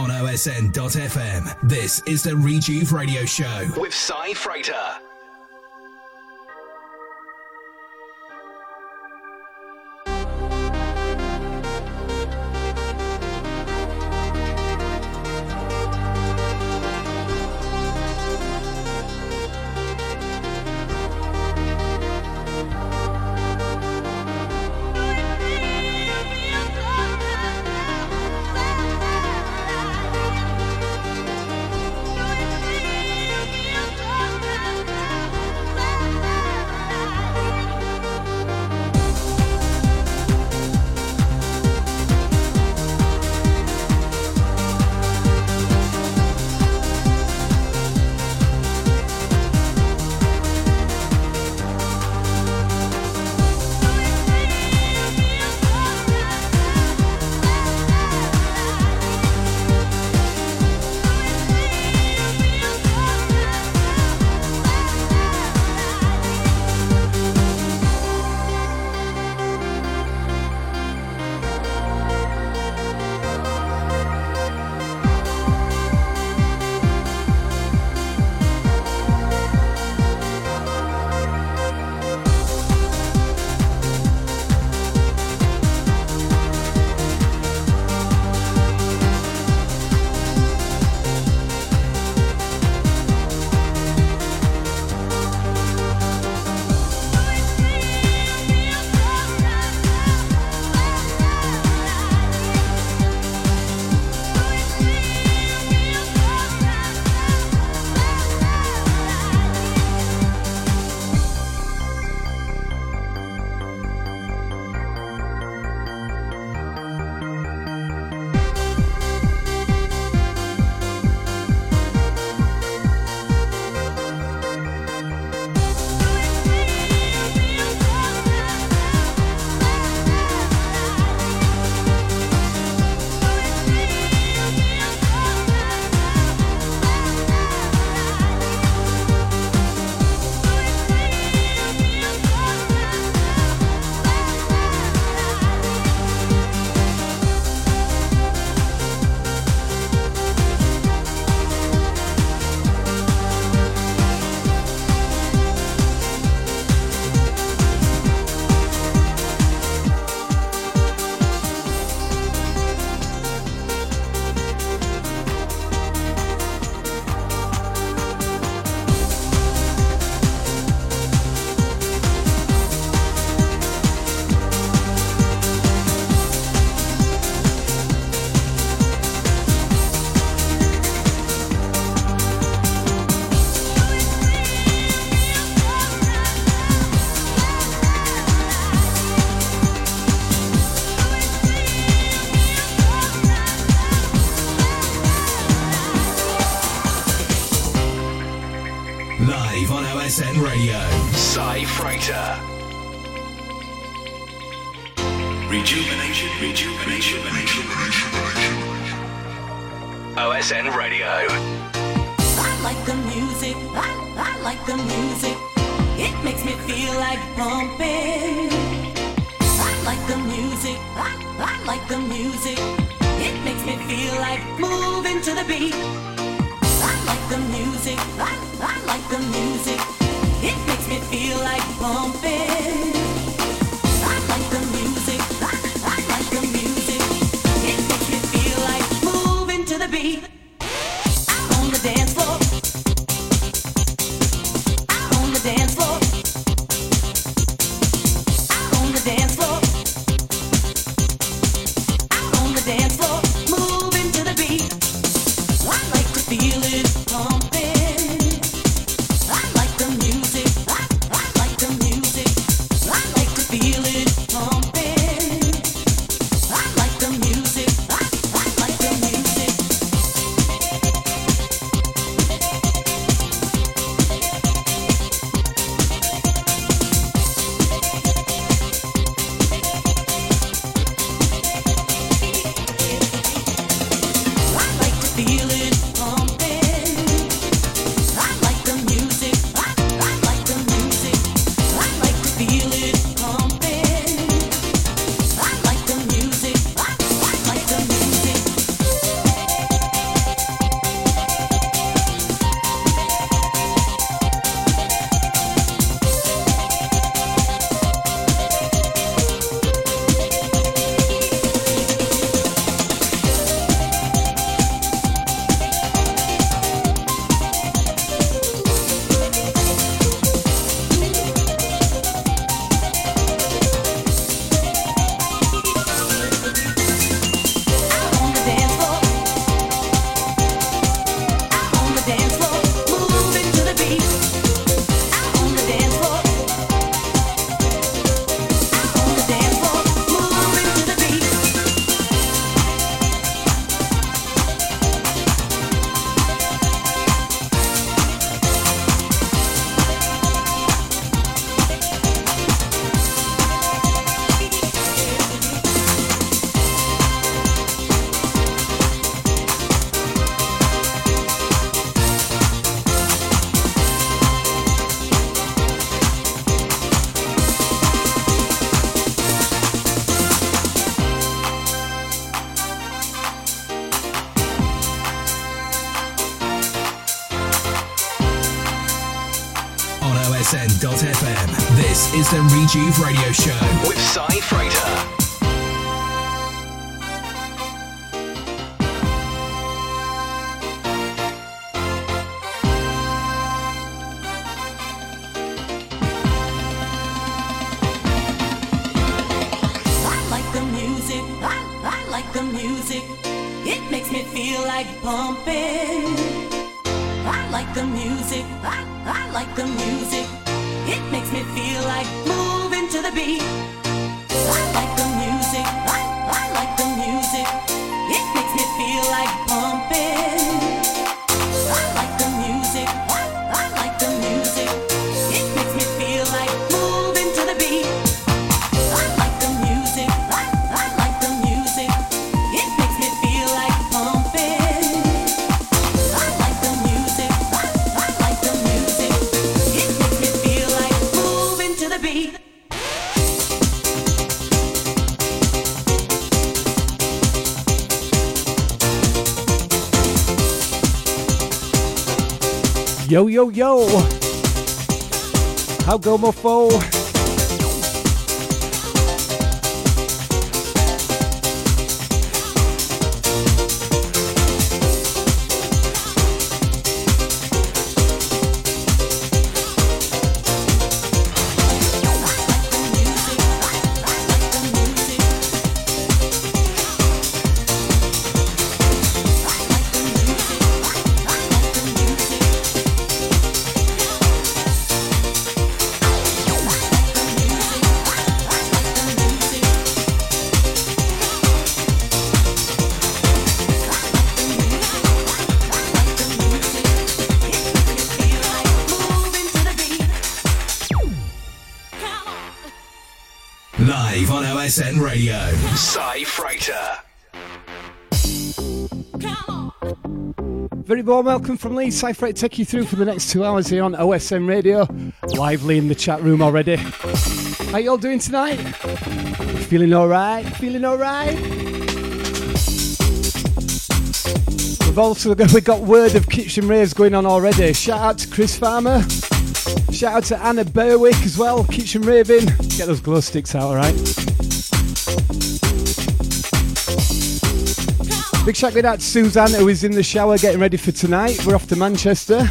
on OSN.FM. This is the Rejuve Radio Show with Cy Freighter. like the music. It makes me feel like moving to the beat. I like the music. I, I like the music. Radio Show Yo, yo, yo. How go, my foe? SN Radio. Cy Freighter. Very warm welcome from Lee. Cy Freighter take you through for the next two hours here on OSN Radio. Lively in the chat room already. How you all doing tonight? Feeling alright? Feeling alright? We've also got, we got word of kitchen raves going on already. Shout out to Chris Farmer. Shout out to Anna Berwick as well, kitchen raving. Get those glow sticks out, alright? Big shout out to Suzanne, who is in the shower getting ready for tonight. We're off to Manchester.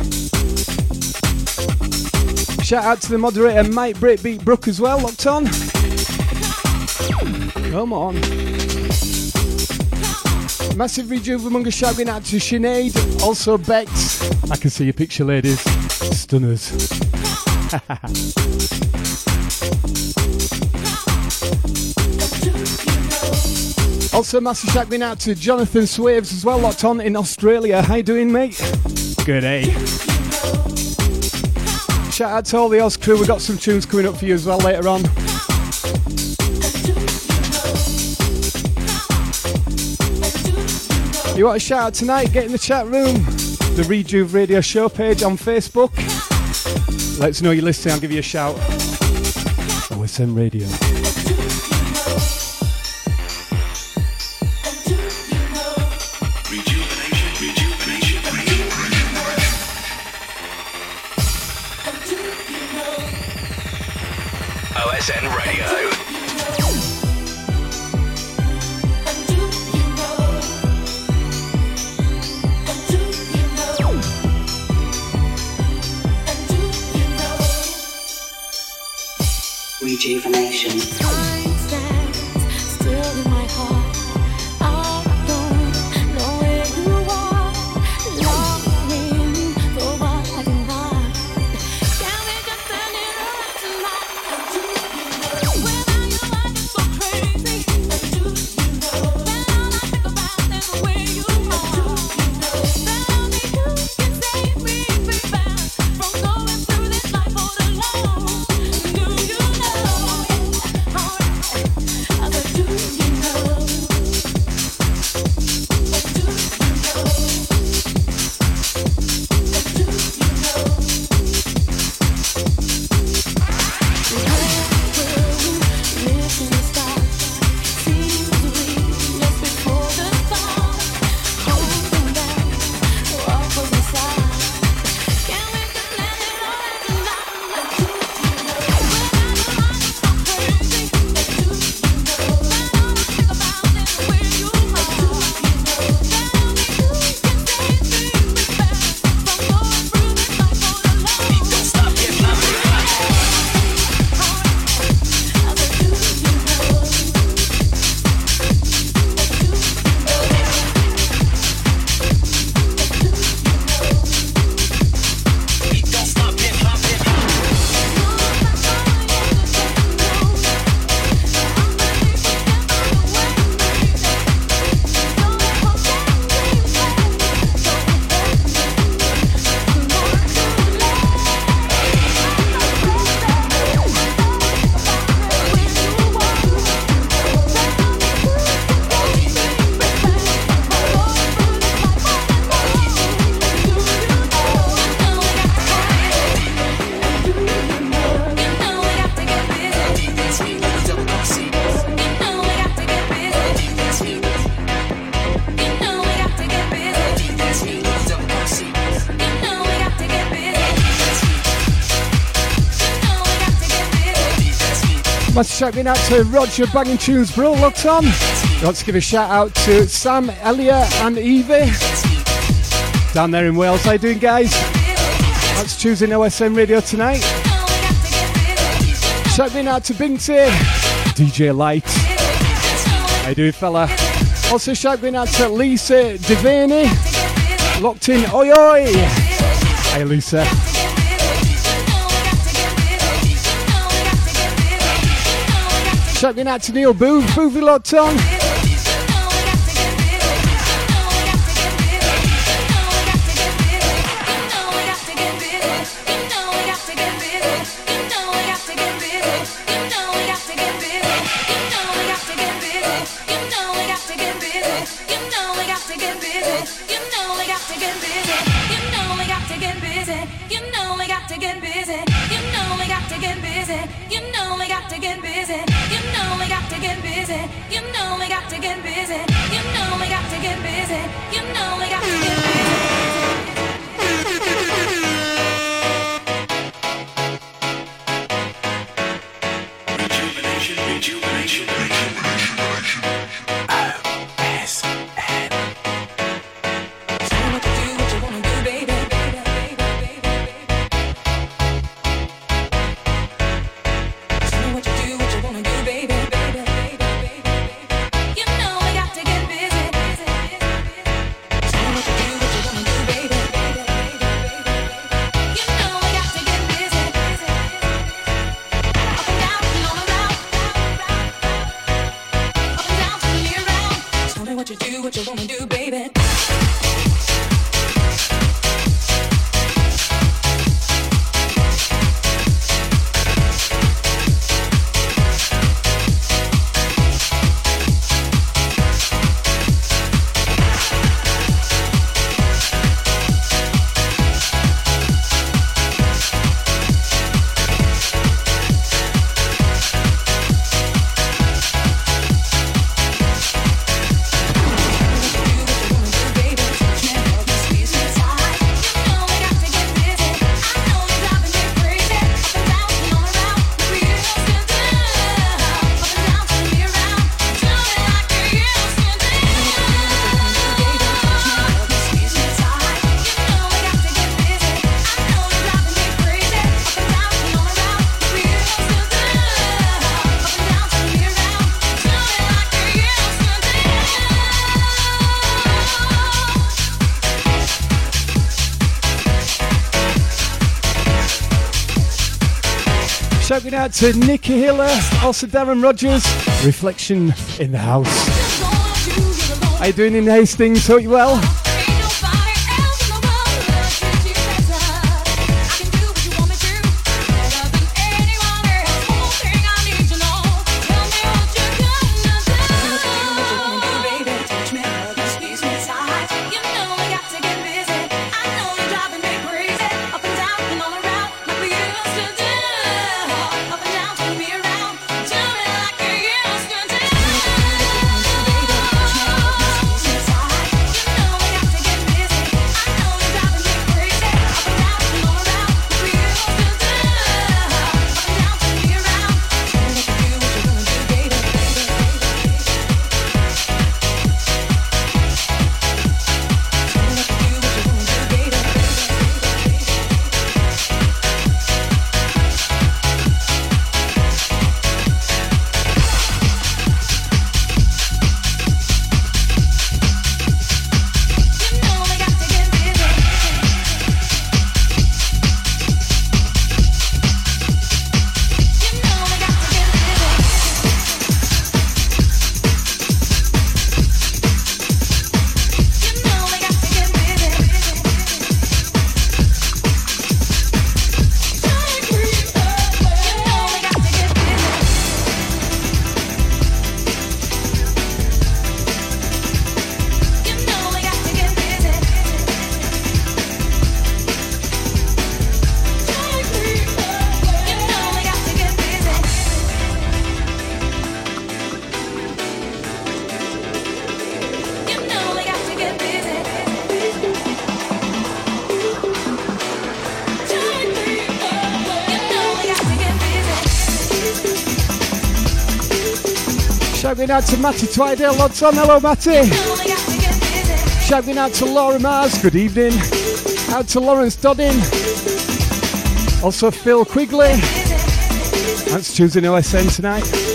Shout out to the moderator, Mike Breakbeat Brook, as well, locked on. Come on. Massive rejuvenation shouting out to Sinead, also Bex. I can see your picture, ladies. Stunners. Also, massive shout out to Jonathan Swaves as well, locked on in Australia. How you doing, mate? Good, eh? Shout out to all the Oz crew. We've got some tunes coming up for you as well later on. You want a shout out tonight? Get in the chat room. The Rejuve Radio Show page on Facebook. Let us know you're listening. I'll give you a shout. OSN Radio. Massive shout out to Roger Banging Tunes Bro locked on. Let's give a shout out to Sam, Elliot and Evie down there in Wales. How you doing guys? That's choosing OSN Radio tonight. Shout out to Binty, DJ Light. How you doing fella? Also shout out to Lisa Devaney. Locked in oi oi. Hey Lisa. Shouting out to Neil Booth, Boovy locked on. Out to Nikki Hiller, also Darren Rogers, Reflection in the House. How you doing in Hastings? Hope you well? Shouting out to Matty Twidale, lots on. Hello, Matty. Shouting out to Laura Mars, good evening. Out to Lawrence Doddin. Also, Phil Quigley. That's choosing OSN tonight.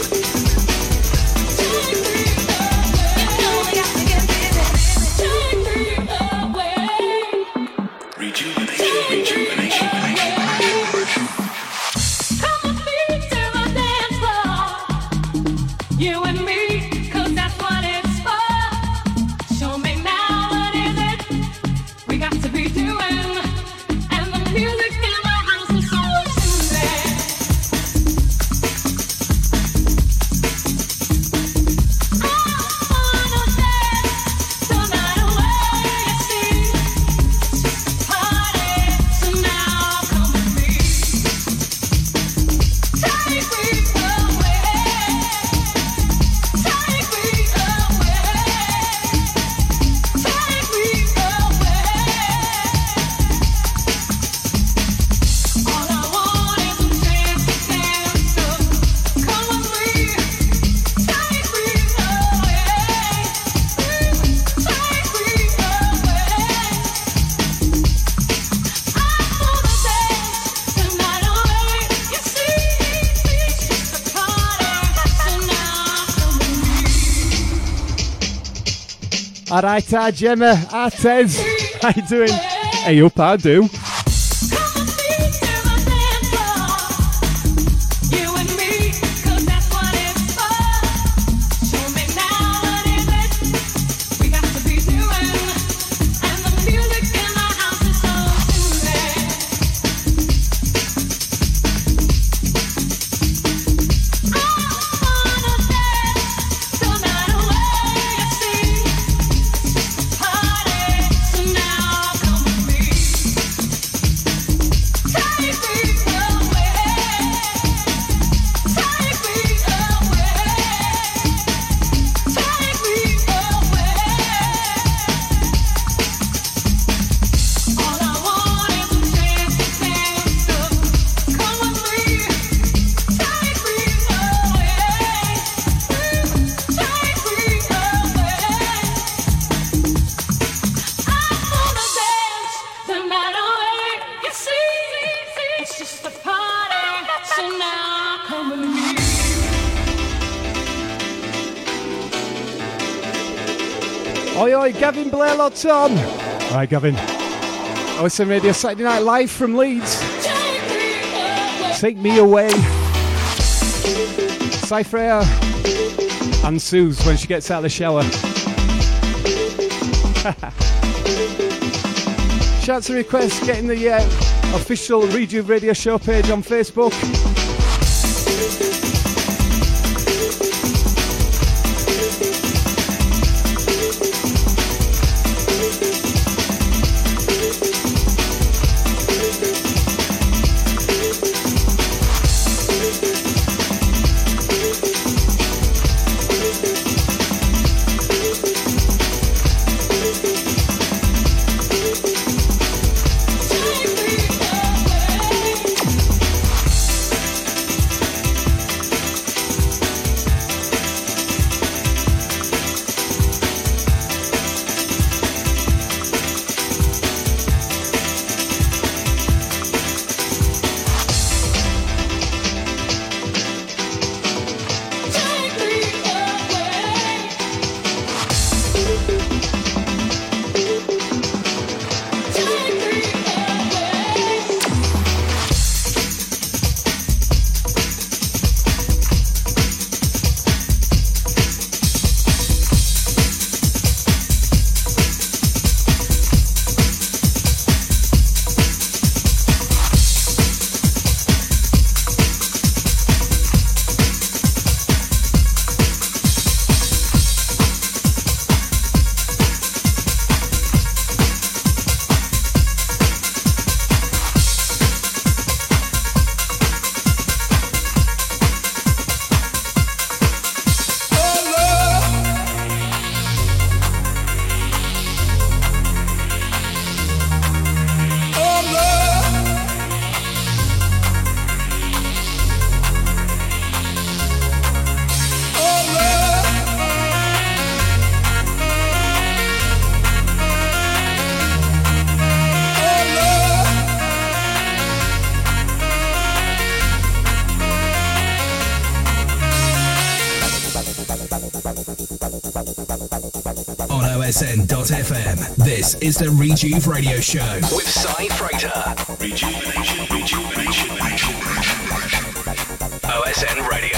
Alright, uh, Gemma, Artez, how you doing? Hey up, I do. Lots on. Hi, Gavin. OSN Radio Saturday Night Live from Leeds. Take me away. Cypher and Suze when she gets out of the shower. Shouts and requests getting the uh, official Rejuve Radio Show page on Facebook. OSN.FM. This is the Rejuve Radio Show with Cy Freighter. Rejuvenation, rejuvenation, rejuvenation. OSN Radio.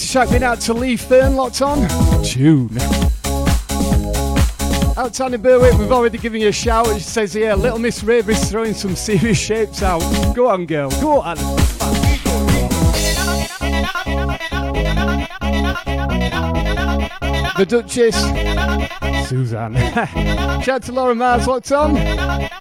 Got a message out to Lee Fern, locked on. Tune. Out Tony Berwick, we've already given you a shout. She says here, Little Miss Raby's throwing some serious shapes out. Go on, girl. Go on. The Duchess. Suzanne. Shout out to Laura Mars, locked on.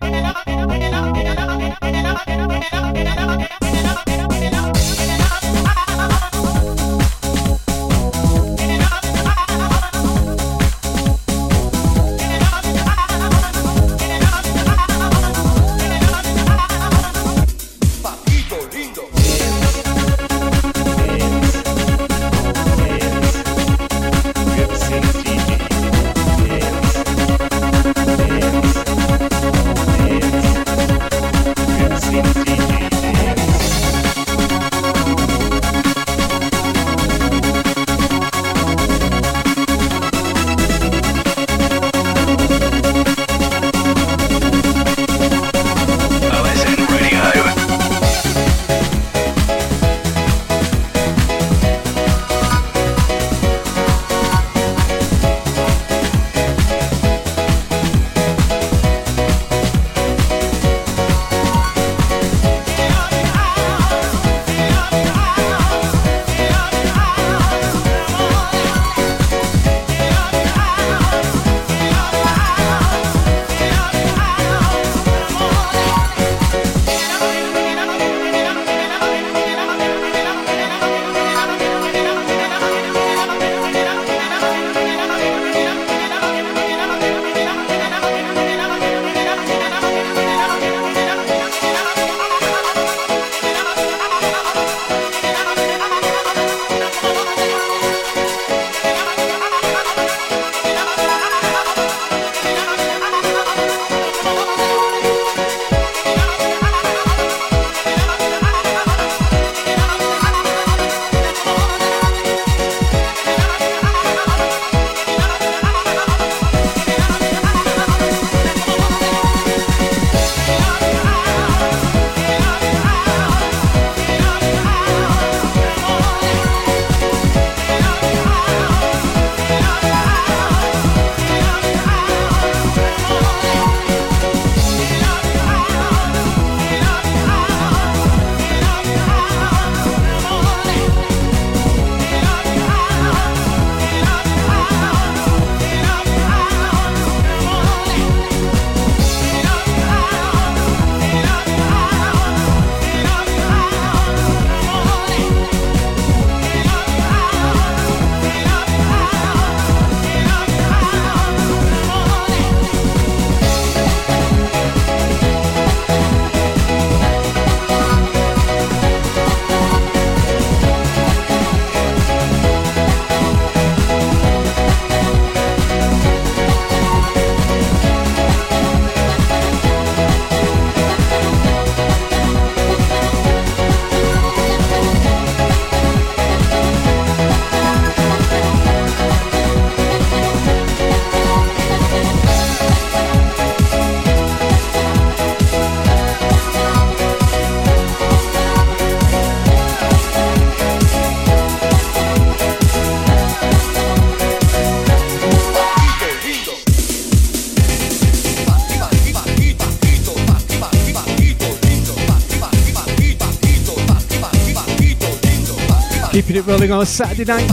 A Saturday night.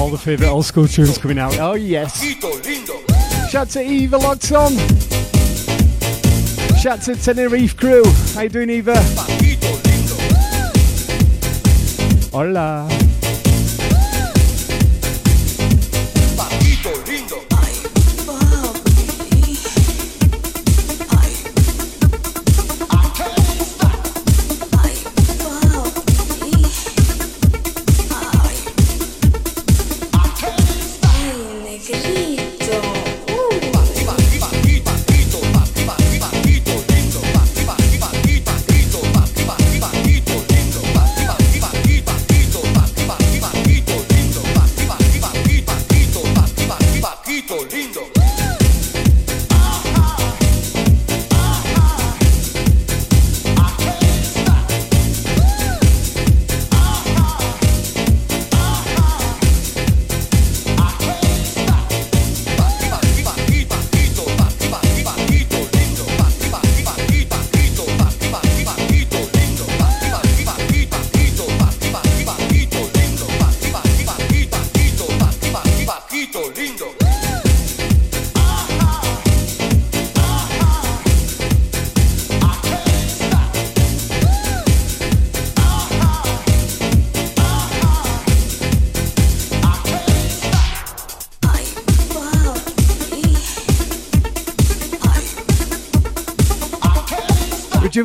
All the favourite old school tunes coming out. Oh, yes. Shout to Eva locked on. Shout to Tenerife crew. How you doing, Eva? Hola.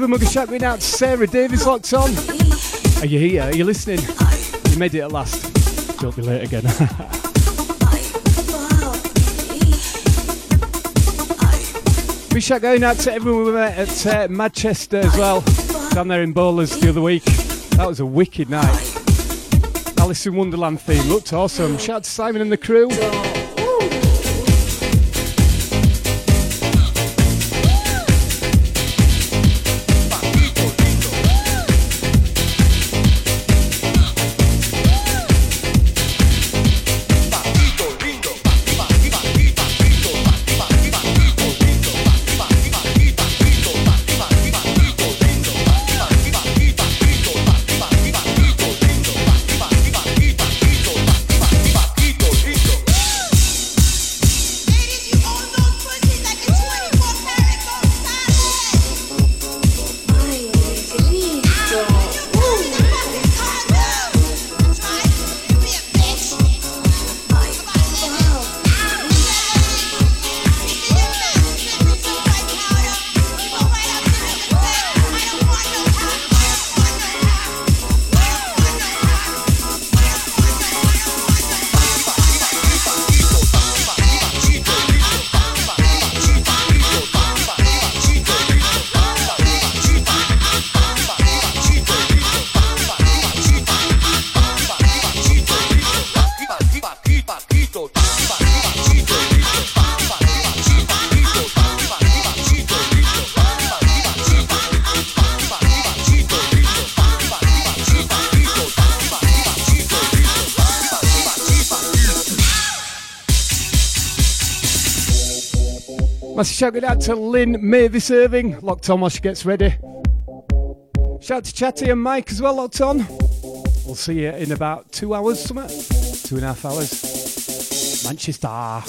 Give a mug of shout going out to Sarah Davis locked on. Are you here? Are you listening? You made it at last. Don't be late again. Big shout going out to everyone we met at uh, Manchester as well, down there in Bowlers the other week. That was a wicked night. Alice in Wonderland theme looked awesome. Shout out to Simon and the crew. Shout it out to Lynn Mavis Irving, locked on while she gets ready. Shout to Chatty and Mike as well, locked on. We'll see you in about two hours, something. Two and a half hours. Manchester.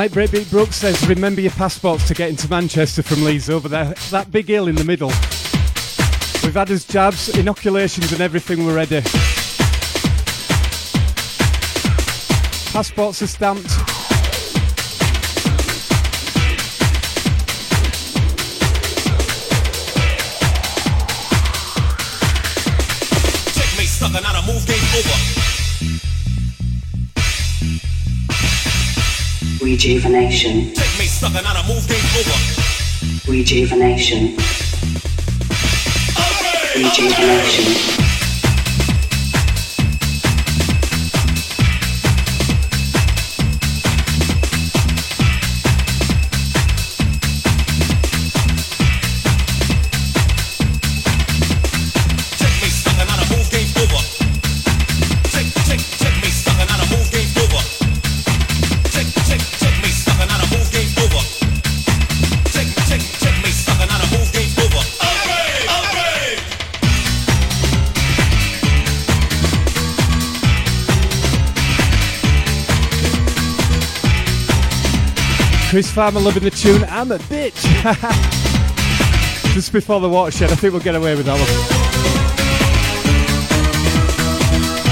Mike Breakbeat Brooks says, remember your passports to get into Manchester from Leeds over there. That big hill in the middle. We've had his jabs, inoculations and everything, we're ready. Passports are stamped. Sucker, not a move game over. Rejuvenation. Take me sucker, not a move game over. Rejuvenation. Rejuvenation. Chris Farmer loving the tune. I'm a bitch. Just before the watershed, I think we'll get away with that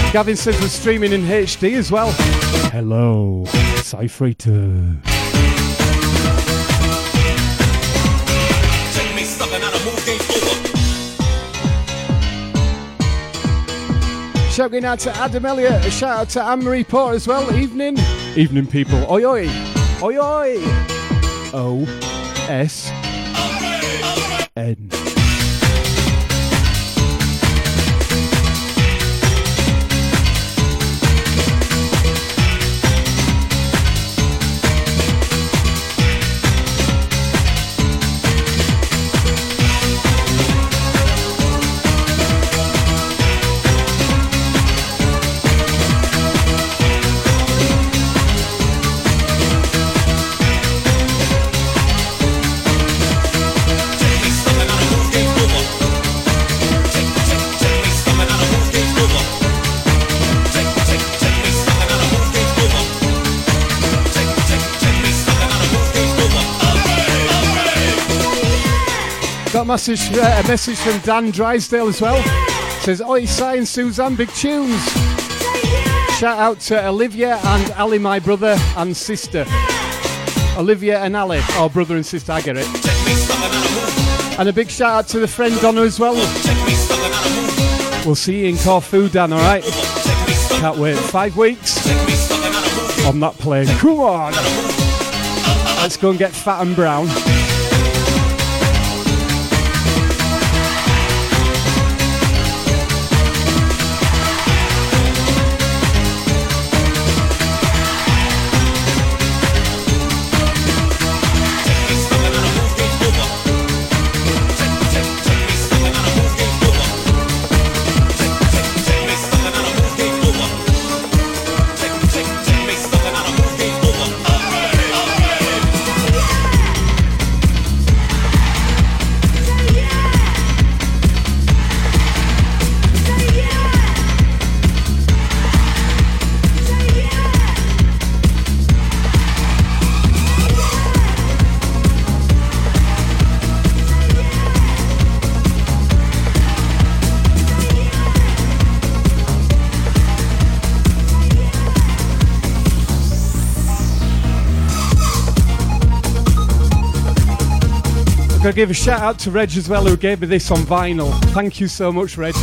one. Gavin says we're streaming in HD as well. Hello, Cyfrater. Shouting out to Adam Elliott, a shout out to Anne Marie Porter as well. Evening. Evening, people. Oi, oi. Oi oi! O S N. message, uh, a message from Dan Drysdale as well. Says, Oi, Sai and Suzanne, big tunes. Shout out to Olivia and Ali, my brother and sister. Olivia and Ali, our brother and sister, I get it. And a big shout out to the friend Donna as well. We'll see you in Corfu, Dan, alright? Can't wait. Five weeks on that plane. Come on! Let's go and get fat and brown. Gotta give a shout out to Reg as well, who gave me this on vinyl. Thank you so much, Reg.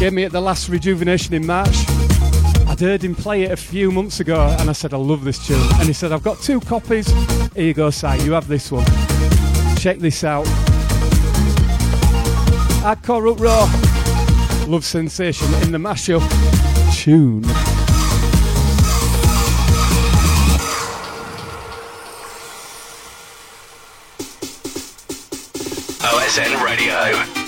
Gave me at the last rejuvenation in March. I'd heard him play it a few months ago, and I said, I love this tune. And he said, I've got two copies. Here you go, Si, you have this one. Check this out. Hardcore Up Raw. Love Sensation in the mashup tune. OSN Radio.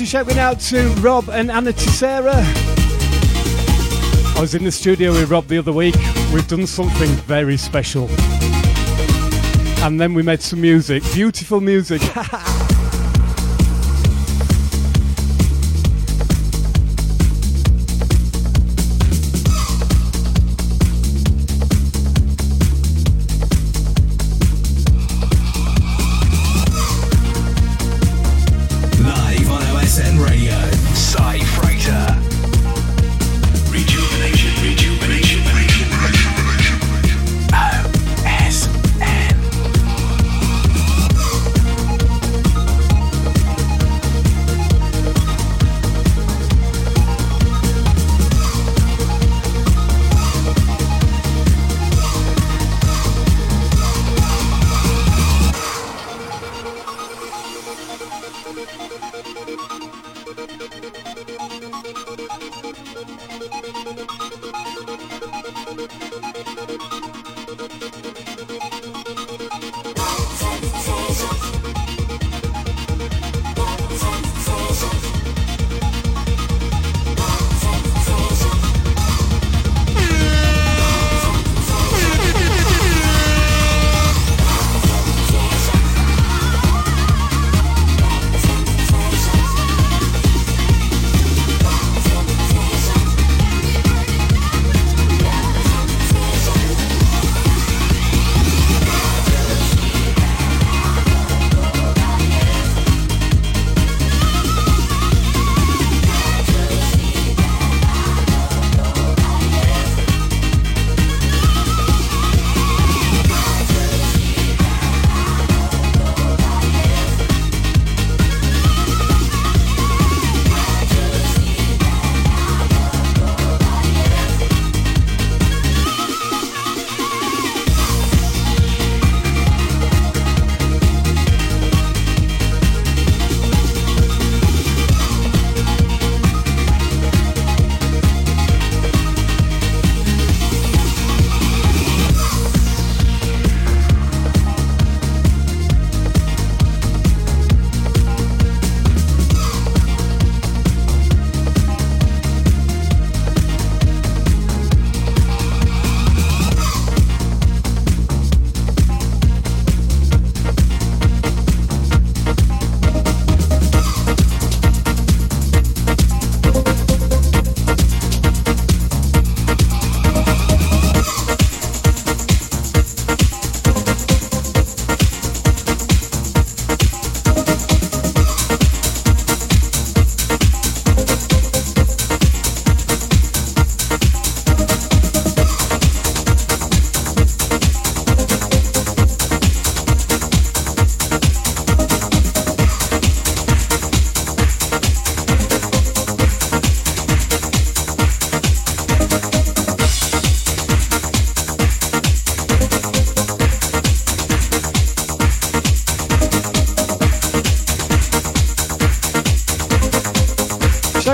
Massive shouting out to Rob and Anna Tissera. I was in the studio with Rob the other week. We've done something very special. And then we made some music. Beautiful music.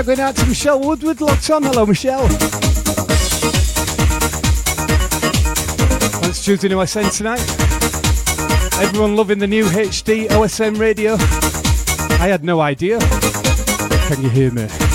going out to Michelle Woodward, locked on. Hello, Michelle. That's Tuesday No OSN tonight. Everyone loving the new HD OSN radio. I had no idea. Can you hear me?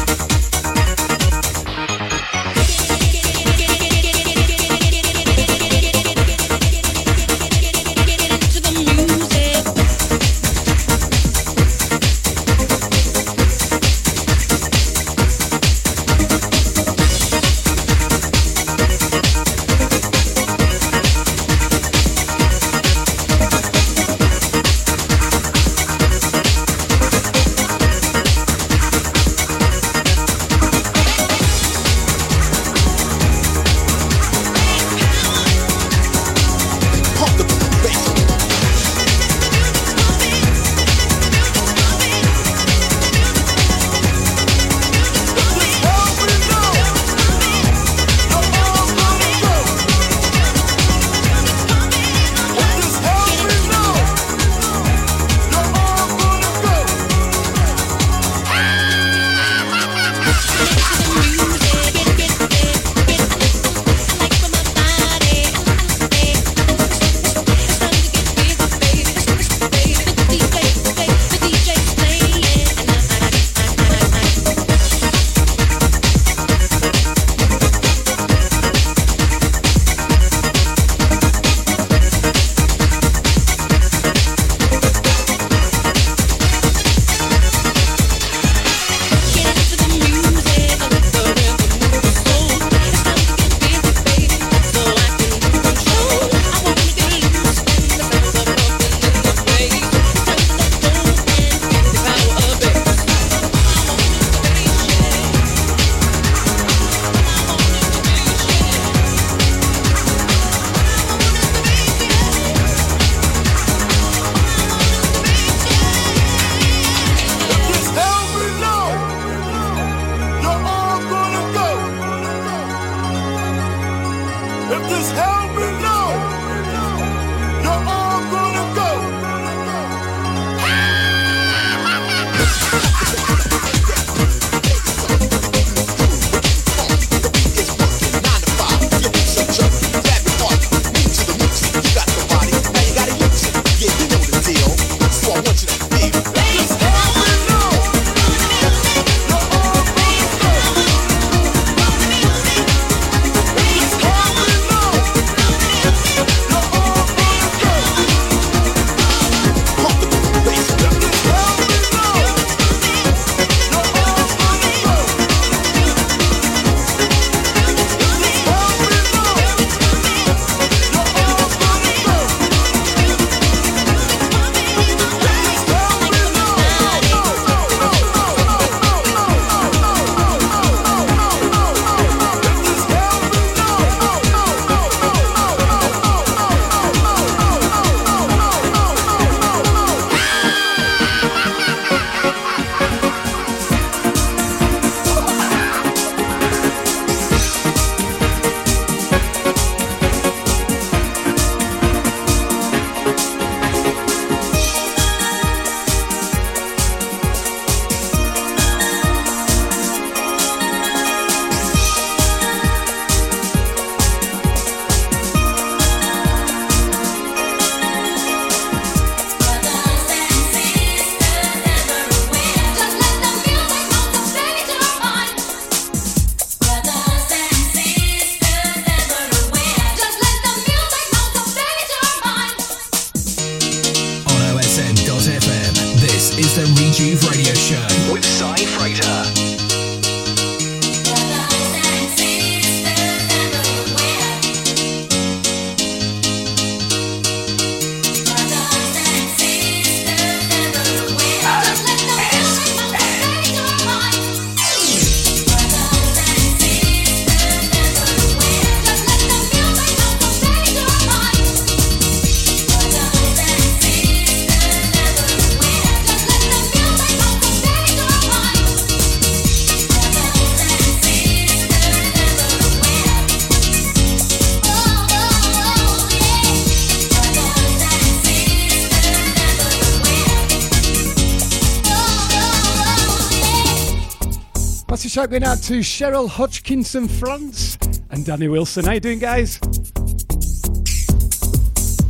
Shout going out to Cheryl Hodgkinson France and Danny Wilson. How you doing, guys?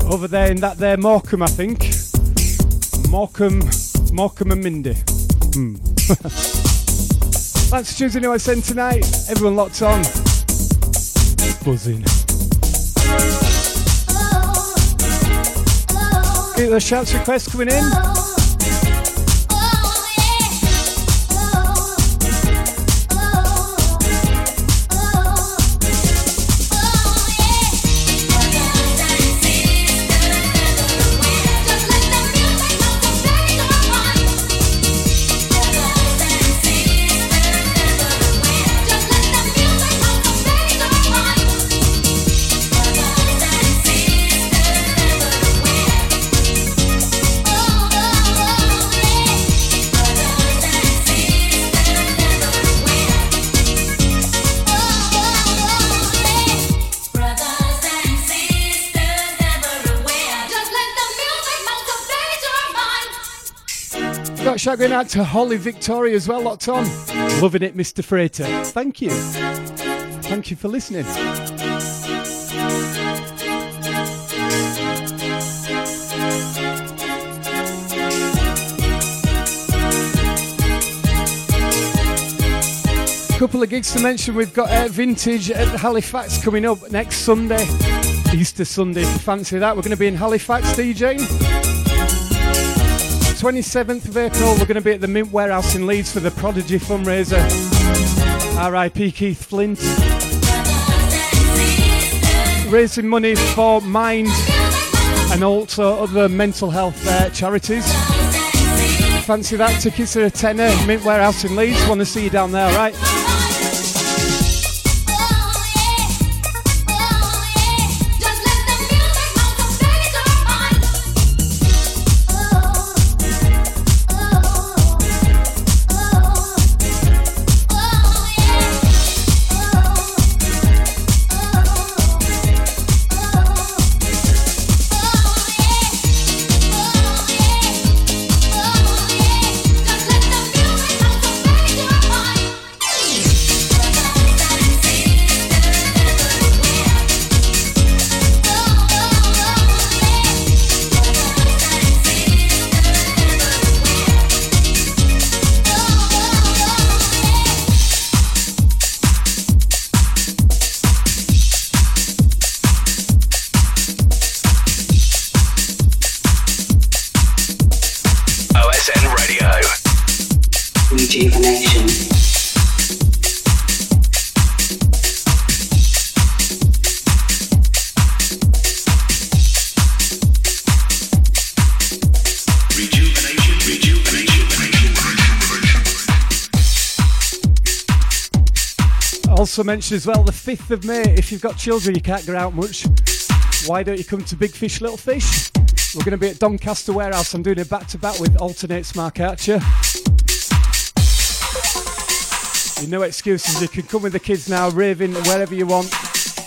Over there in that there Morecambe, I think. Morecambe, Morecambe and Mindy. Hmm. That's Tuesday I send tonight. Everyone locked on. Buzzing. Get those shouts requests coming in. Shout going out to Holly Victoria as well, locked on. Loving it, Mr. Freighter. Thank you. Thank you for listening. couple of gigs to mention. We've got uh, Vintage at Halifax coming up next Sunday, Easter Sunday. Fancy that, we're going to be in Halifax DJing. 27th of April, we're going to be at the Mint Warehouse in Leeds for the Prodigy fundraiser. RIP Keith Flint. Raising money for Mind and also other mental health uh, charities. Fancy that? Tickets are a tenner. Mint Warehouse in Leeds. Want to see you down there, right? Also mention as well the 5th of May. If you've got children, you can't go out much. Why don't you come to Big Fish, Little Fish? We're going to be at Doncaster Warehouse. I'm doing a back to back with Altern-8's Mark Archer. You no excuses. You can come with the kids now, raving wherever you want.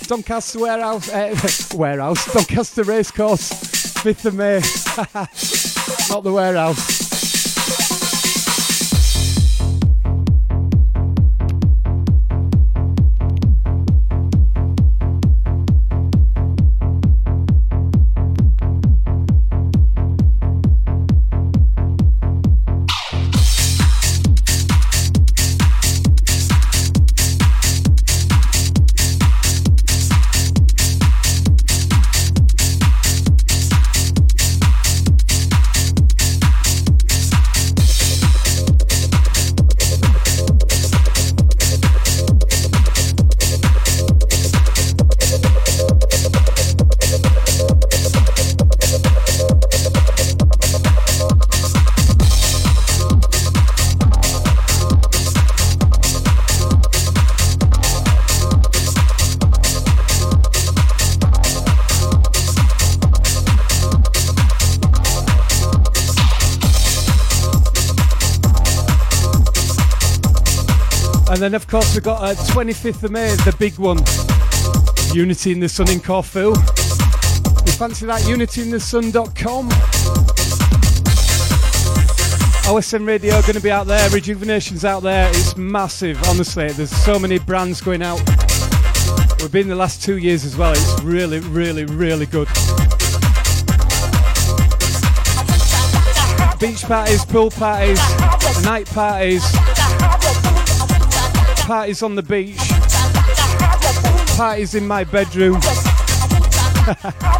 Doncaster Warehouse, uh, Warehouse, Doncaster Racecourse, 5th of May. Not the warehouse. Then, of course, we've got uh, 25th of May, the big one Unity in the Sun in Corfu. You fancy that? UnityInTheSun.com. OSN Radio going to be out there. Rejuvenation's out there. It's massive, honestly. There's so many brands going out. We've been the last two years as well. It's really, really, really good. Beach parties, pool parties, night parties, parties on the beach, parties in my bedroom.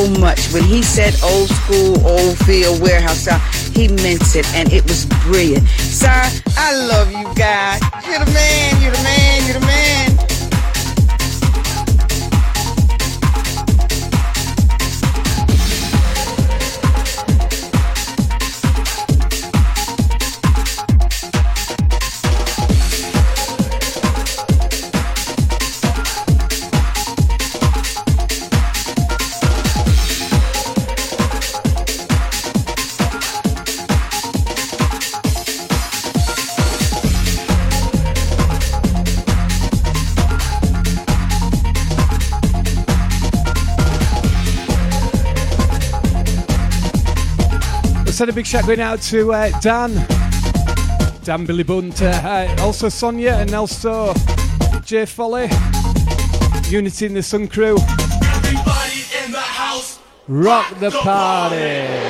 so much. When he said old school, old field, warehouse style, he meant it and it was brilliant. Sir, a big shout going out to uh, Dan, Dan Billy Bunt, uh, also Sonia and also Jay Folly, Unity in the Sun Crew. Everybody in the house. Rock the party.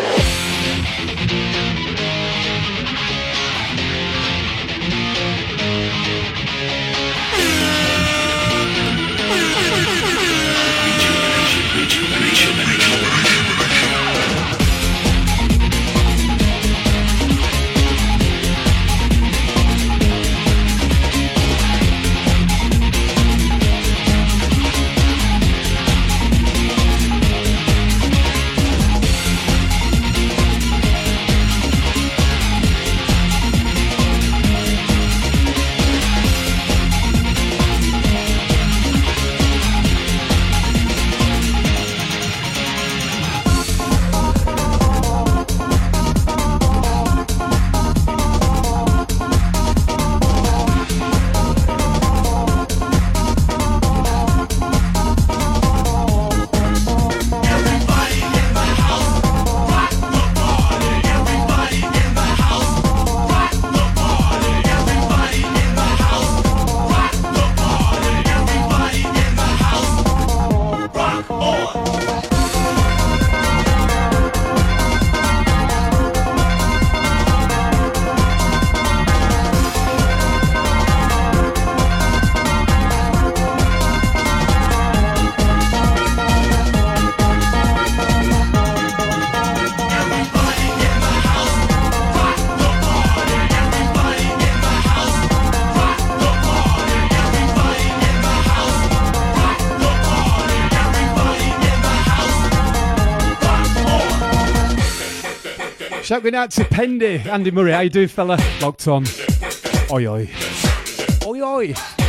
Shout going out to Pendy, Andy Murray. How you doing, fella? Locked on. Oi, oi. Oi, oi.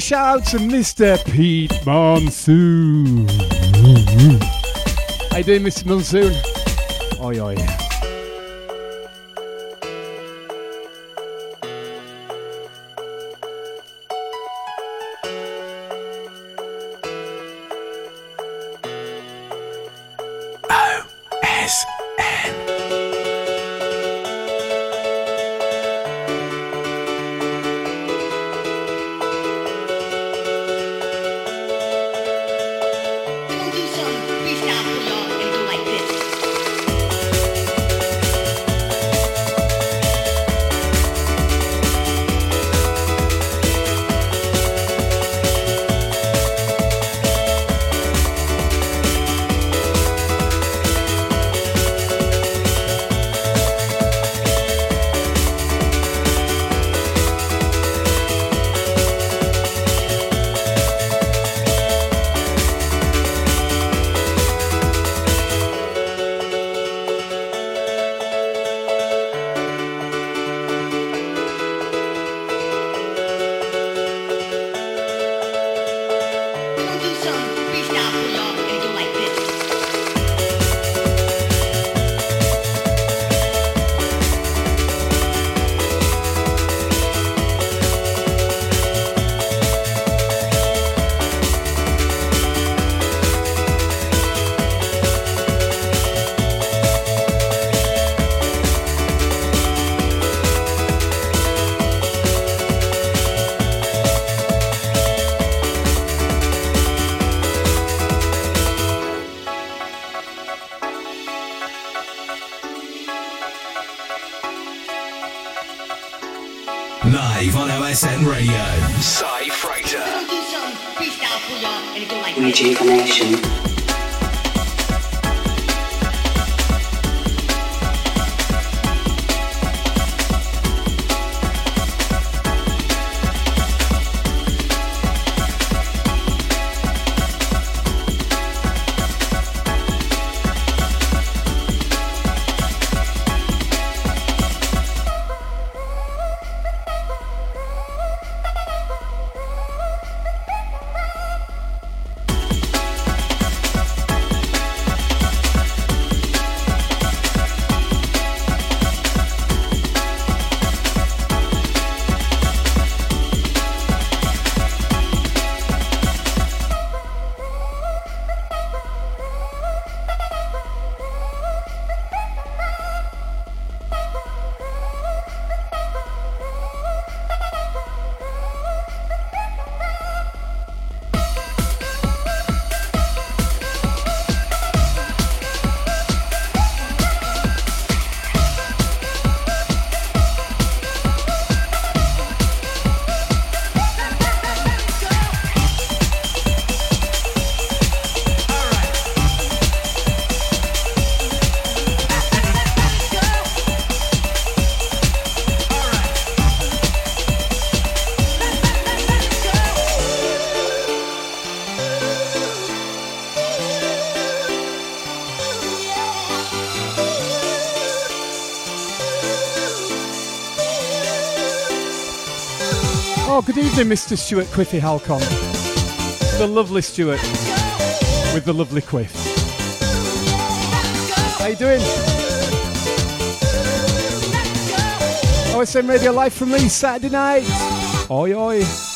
Shout out to Mr. Pete Monsoon. How you doing, Mr. Monsoon? Oh, yeah, yeah. evening, Mr. Stuart Quiffy Halcon. The lovely Stuart with the lovely quiff. How you doing? OSN Radio live from Leeds Saturday night. Oi oi.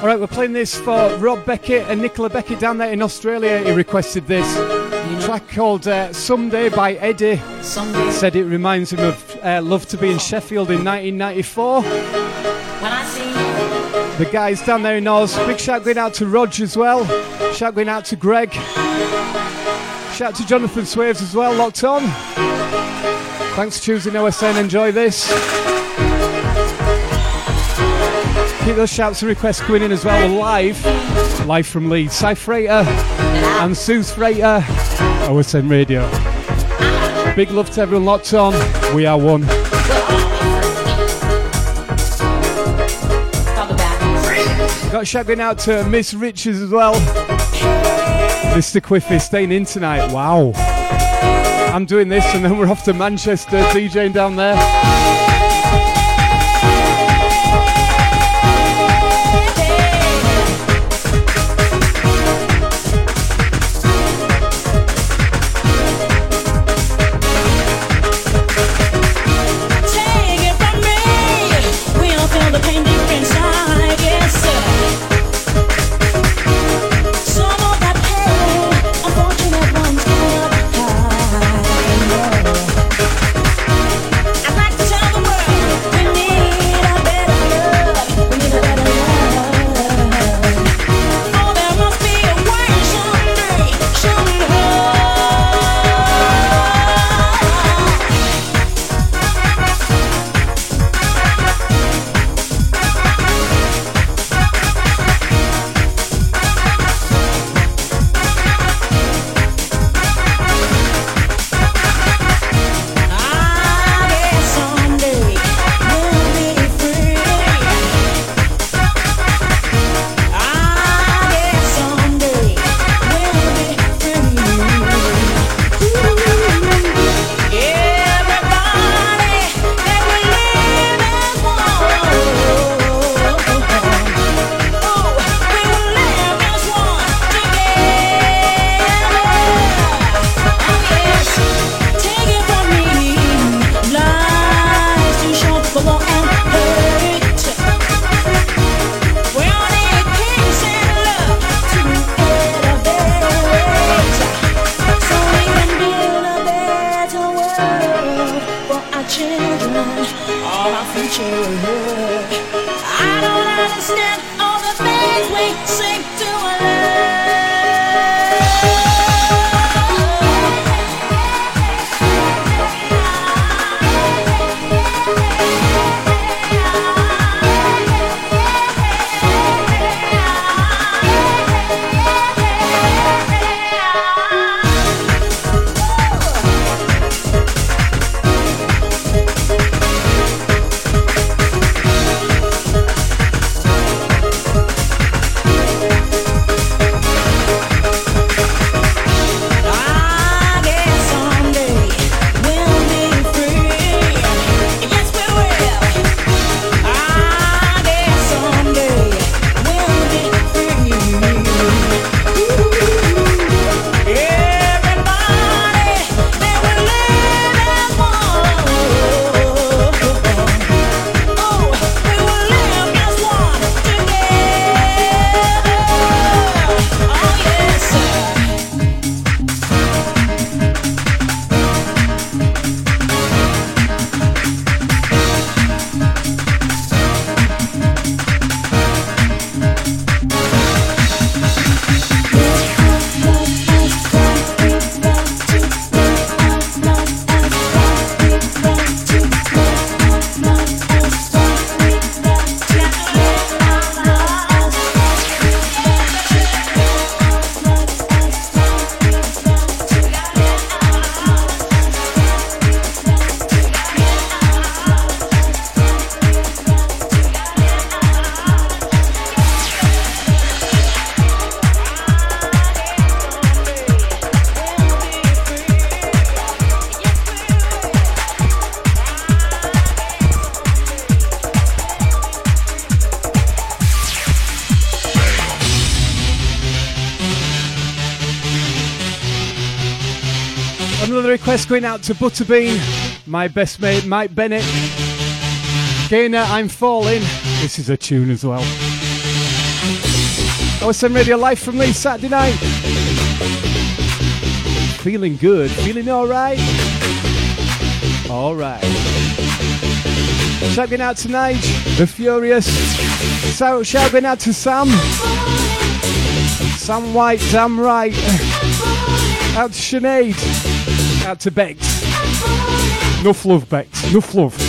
All right, we're playing this for Rob Beckett and Nicola Beckett down there in Australia. He requested this track called uh, Someday by Eddie. Someday. Said it reminds him of uh, Love to Be in Sheffield in 1994. When I see The guys down there in Oz. Big shout going out to Rog as well. Shout going out to Greg. Shout to Jonathan Swaves as well, locked on. Thanks for choosing OSN. Enjoy this. Keep those shouts and requests coming in as well. Live, live from Leeds. Cy Freighter and Suze Freighter, OSN Radio. Big love to everyone locked on. We are one. Got a shout going out to Miss Richards as well. Mr. Quiffy staying in tonight. Wow. I'm doing this and then we're off to Manchester DJing down there. Going out to Butterbean, my best mate Mike Bennett. Gainer, I'm falling. This is a tune as well. OSN Radio live from Leeds Saturday night. Feeling good, feeling alright? Alright. Shout out to Nige, the Furious. So shout out to Sam. Sam White, damn right. Out to Sinead. Out to Bex. Enough love, Bex. Enough love.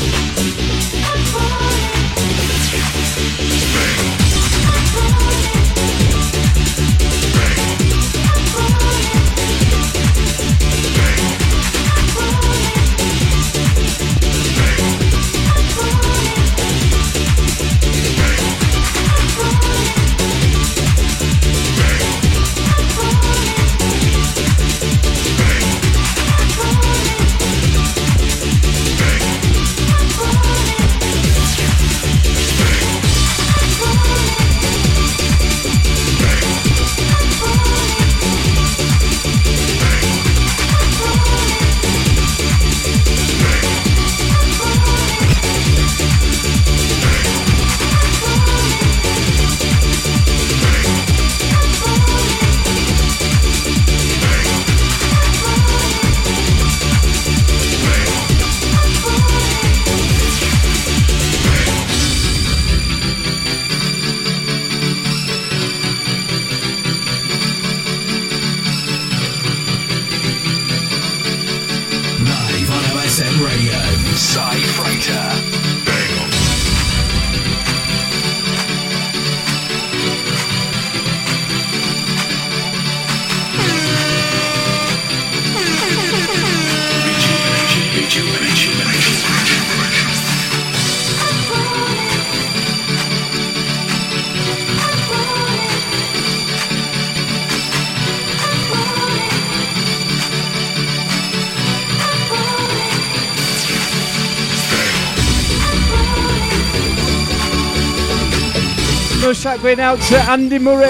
Going out to Andy Murray.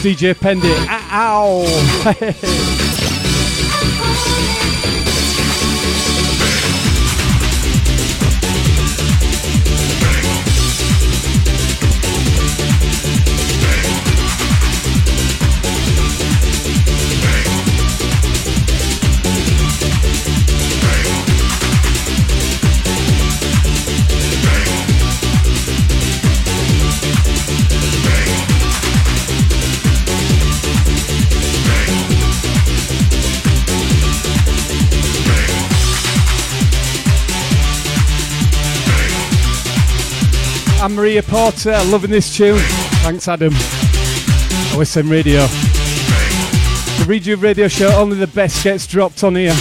DJ Pendy. Ah, ow. Maria Porter, loving this tune. Thanks, Adam. OSN Radio. The Rejuve Radio Show, only the best gets dropped on here.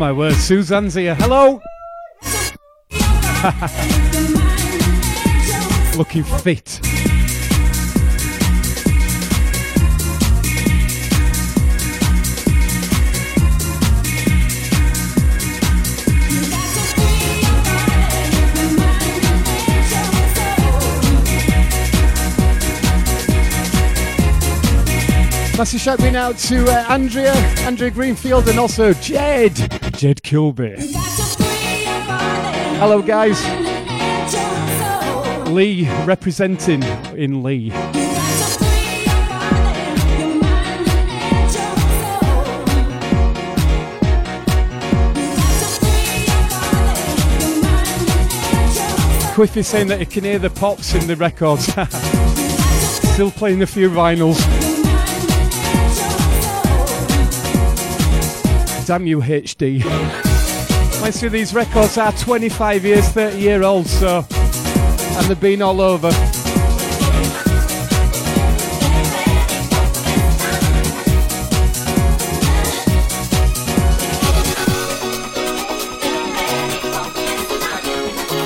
My word, Suzanne's here. Hello! Looking fit. Massive shout out to uh, Andrea, Andrea Greenfield, and also Jed, Jed Kilby. Hello, guys. Lee representing in Lee. Quiffy saying that he can hear the pops in the records. Still playing a few vinyls. Damn you, HD. Most of these records are 25 years, 30 year old, so. And they've been all over.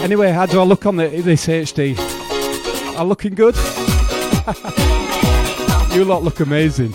Anyway, how do I look on the, this HD? Are looking good? you lot look amazing.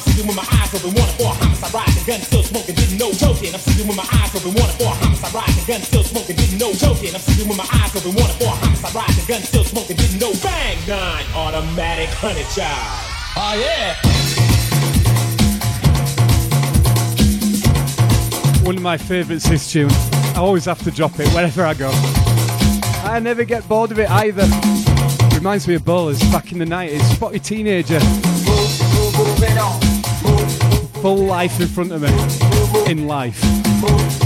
I'm sleeping with my eyes open, wanna for a homicide ride. The gun still smoking, didn't know joking. I'm sleeping with my eyes open, wanna for a homicide ride. The gun still smoking, didn't know joking. I'm sleeping with my eyes open, wanna for a homicide ride. The gun still smoking, didn't know bang nine automatic honey child. Oh yeah. one of my favourites, this tune. I always have to drop it wherever I go. I never get bored of it either. Reminds me of Bowlers back in the 90s, Spotty Teenager. Full life in front of me. In life.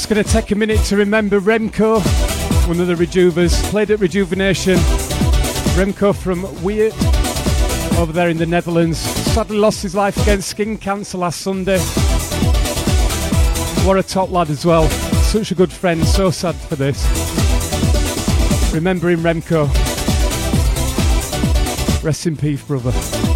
Just going to take a minute to remember Remco, one of the Rejuvers, played at Rejuvenation. Remco from Weert, over there in the Netherlands. Sadly lost his life against skin cancer last Sunday. What a top lad as well. Such a good friend, so sad for this. Remembering Remco. Rest in peace, brother.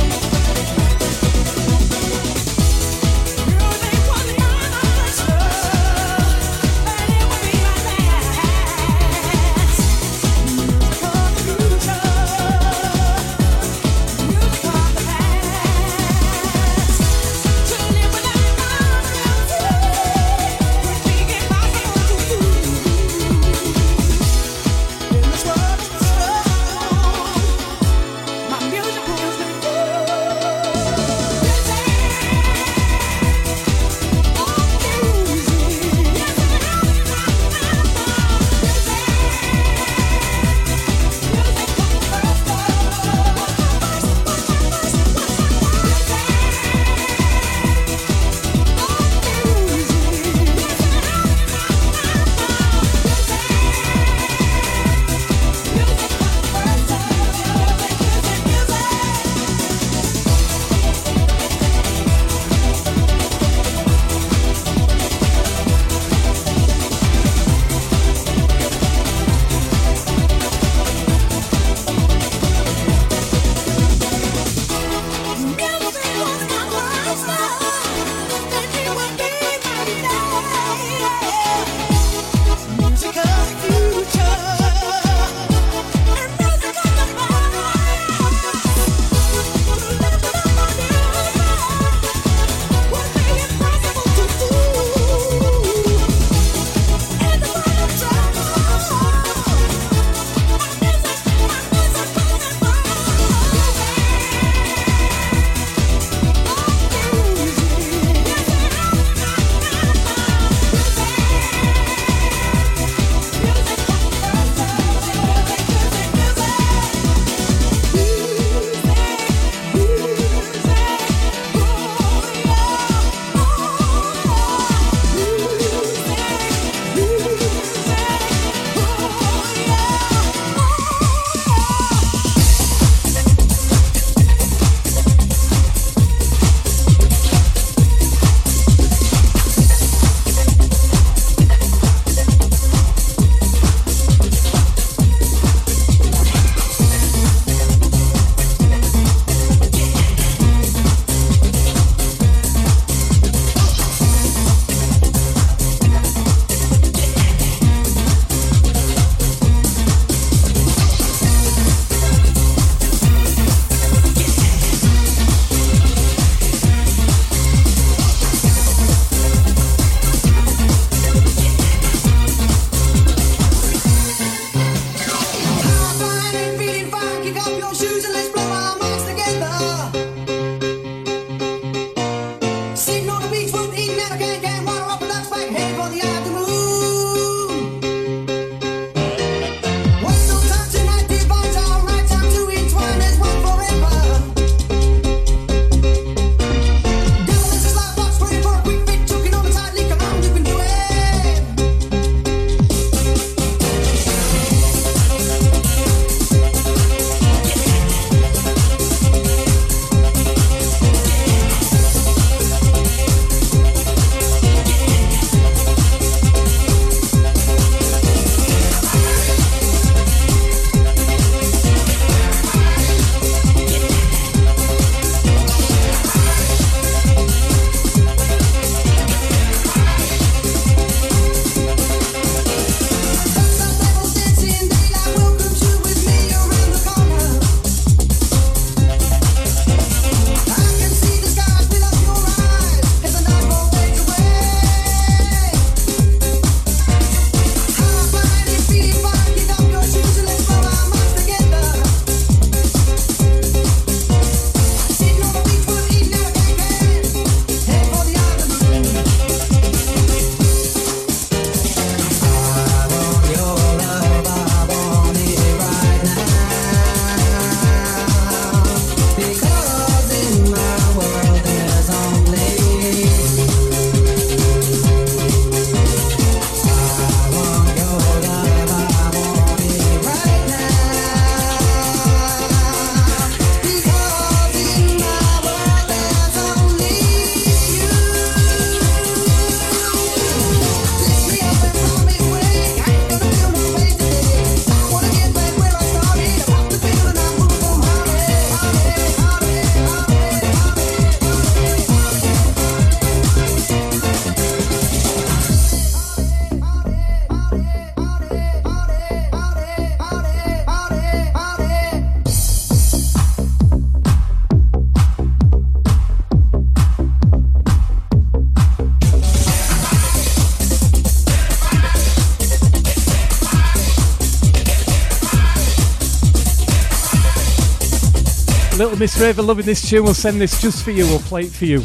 Miss Raver loving this tune. We'll send this just for you. We'll play it for you.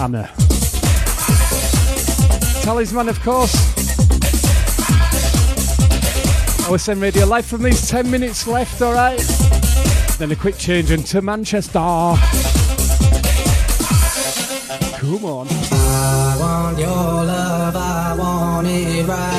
Anna. Talisman, of course. OSN Radio live from these 10 minutes left, alright? Then a quick change into Manchester. Come on. I want your love, I want it right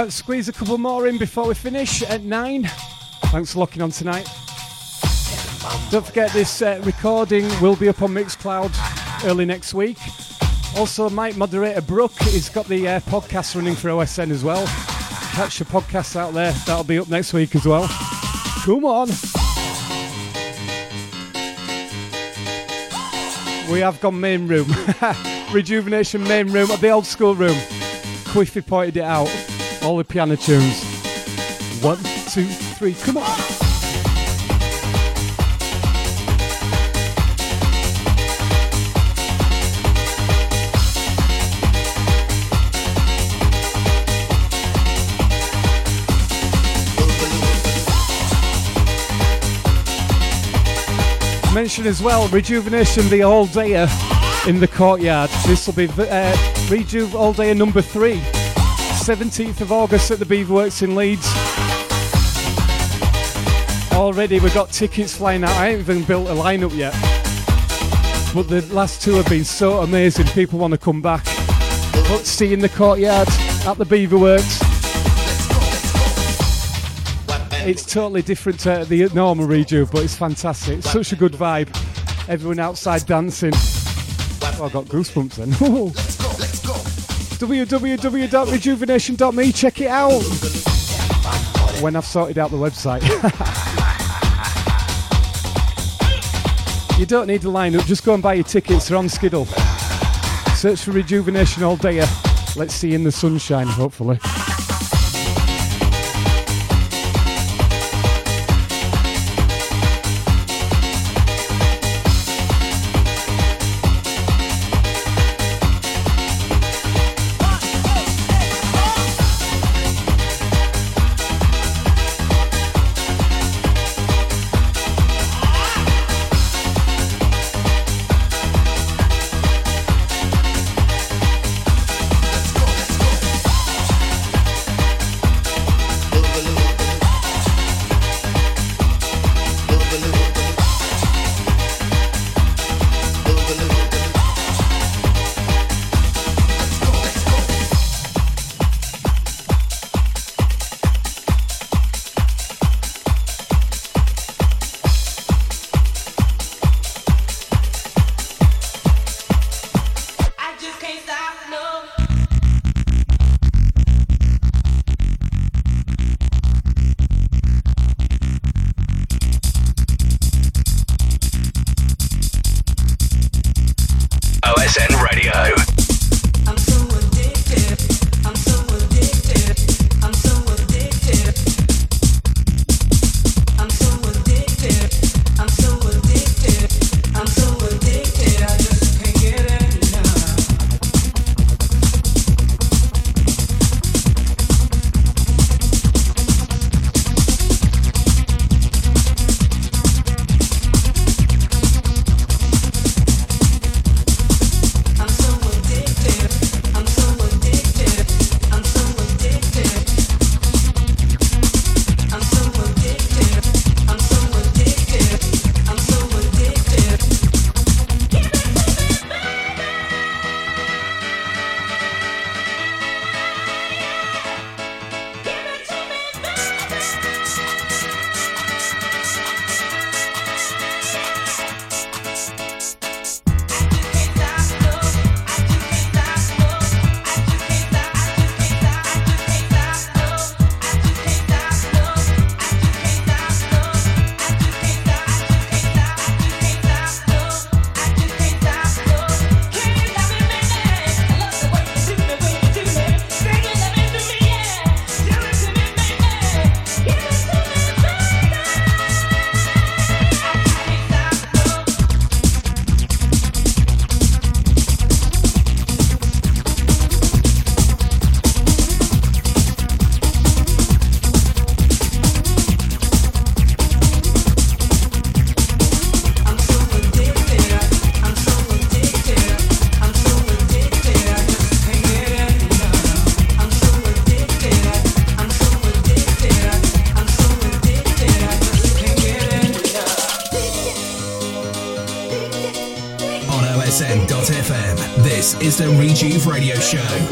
Right, squeeze a couple more in before we finish at nine. Thanks for locking on tonight. Don't forget this uh, recording will be up on Mixcloud early next week. Also, my moderator Brooke has got the uh, podcast running for OSN as well. Catch the podcast out there. That'll be up next week as well. Come on. We have gone main room. Rejuvenation main room, the old school room. Quiffy pointed it out. All the piano tunes. One, two, three, come on. Mention as well, Rejuvenation the All Dayer in the courtyard. This will be uh, Rejuve All number three. 17th of August at the Beaverworks in Leeds. Already we've got tickets flying out. I haven't even built a lineup yet. But the last two have been so amazing. People want to come back. But see in the courtyard at the Beaverworks. It's totally different to the normal Rejuve, but it's fantastic. Such a good vibe. Everyone outside dancing. Oh, I got goosebumps then. www.rejuvenation.me. Check it out when I've sorted out the website. you don't need to line up, just go and buy your tickets. They're on Skiddle. Search for Rejuvenation all day. Let's see in the sunshine, hopefully.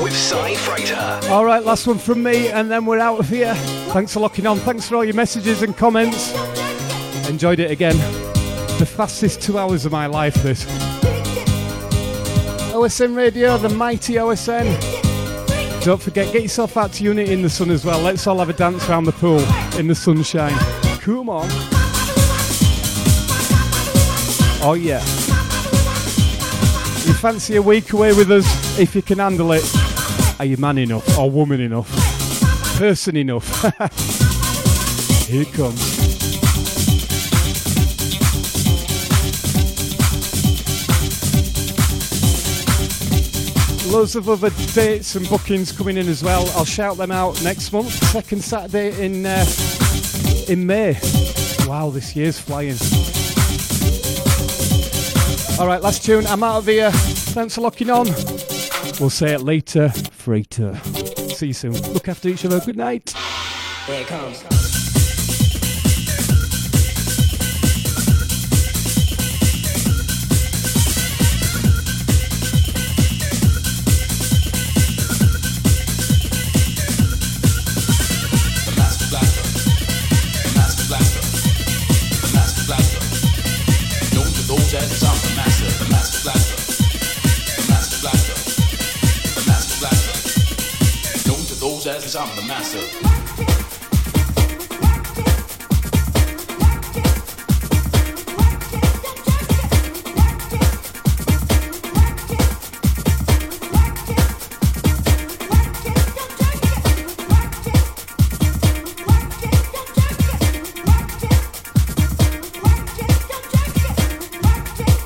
With Cy Freighter. All right, last one from me, and then we're out of here. Thanks for locking on. Thanks for all your messages and comments. Enjoyed it again. The fastest two hours of my life, this. OSN Radio, the mighty OSN. Don't forget, get yourself out to Unity in the sun as well. Let's all have a dance around the pool in the sunshine. Come on. Oh, yeah. You fancy a week away with us if you can handle it? Are you man enough or woman enough? Person enough? Here it comes. Loads of other dates and bookings coming in as well. I'll shout them out next month, second Saturday in uh, in May. Wow, this year's flying. All right, last tune. I'm out of here. Thanks for locking on. We'll say it later. Freighter. See you soon. Look after each other. Good night. Here it comes. Cause I'm the master.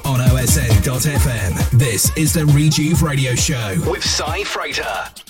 On OSN.FM, this is the Rejuve Radio Show with Cy Freighter.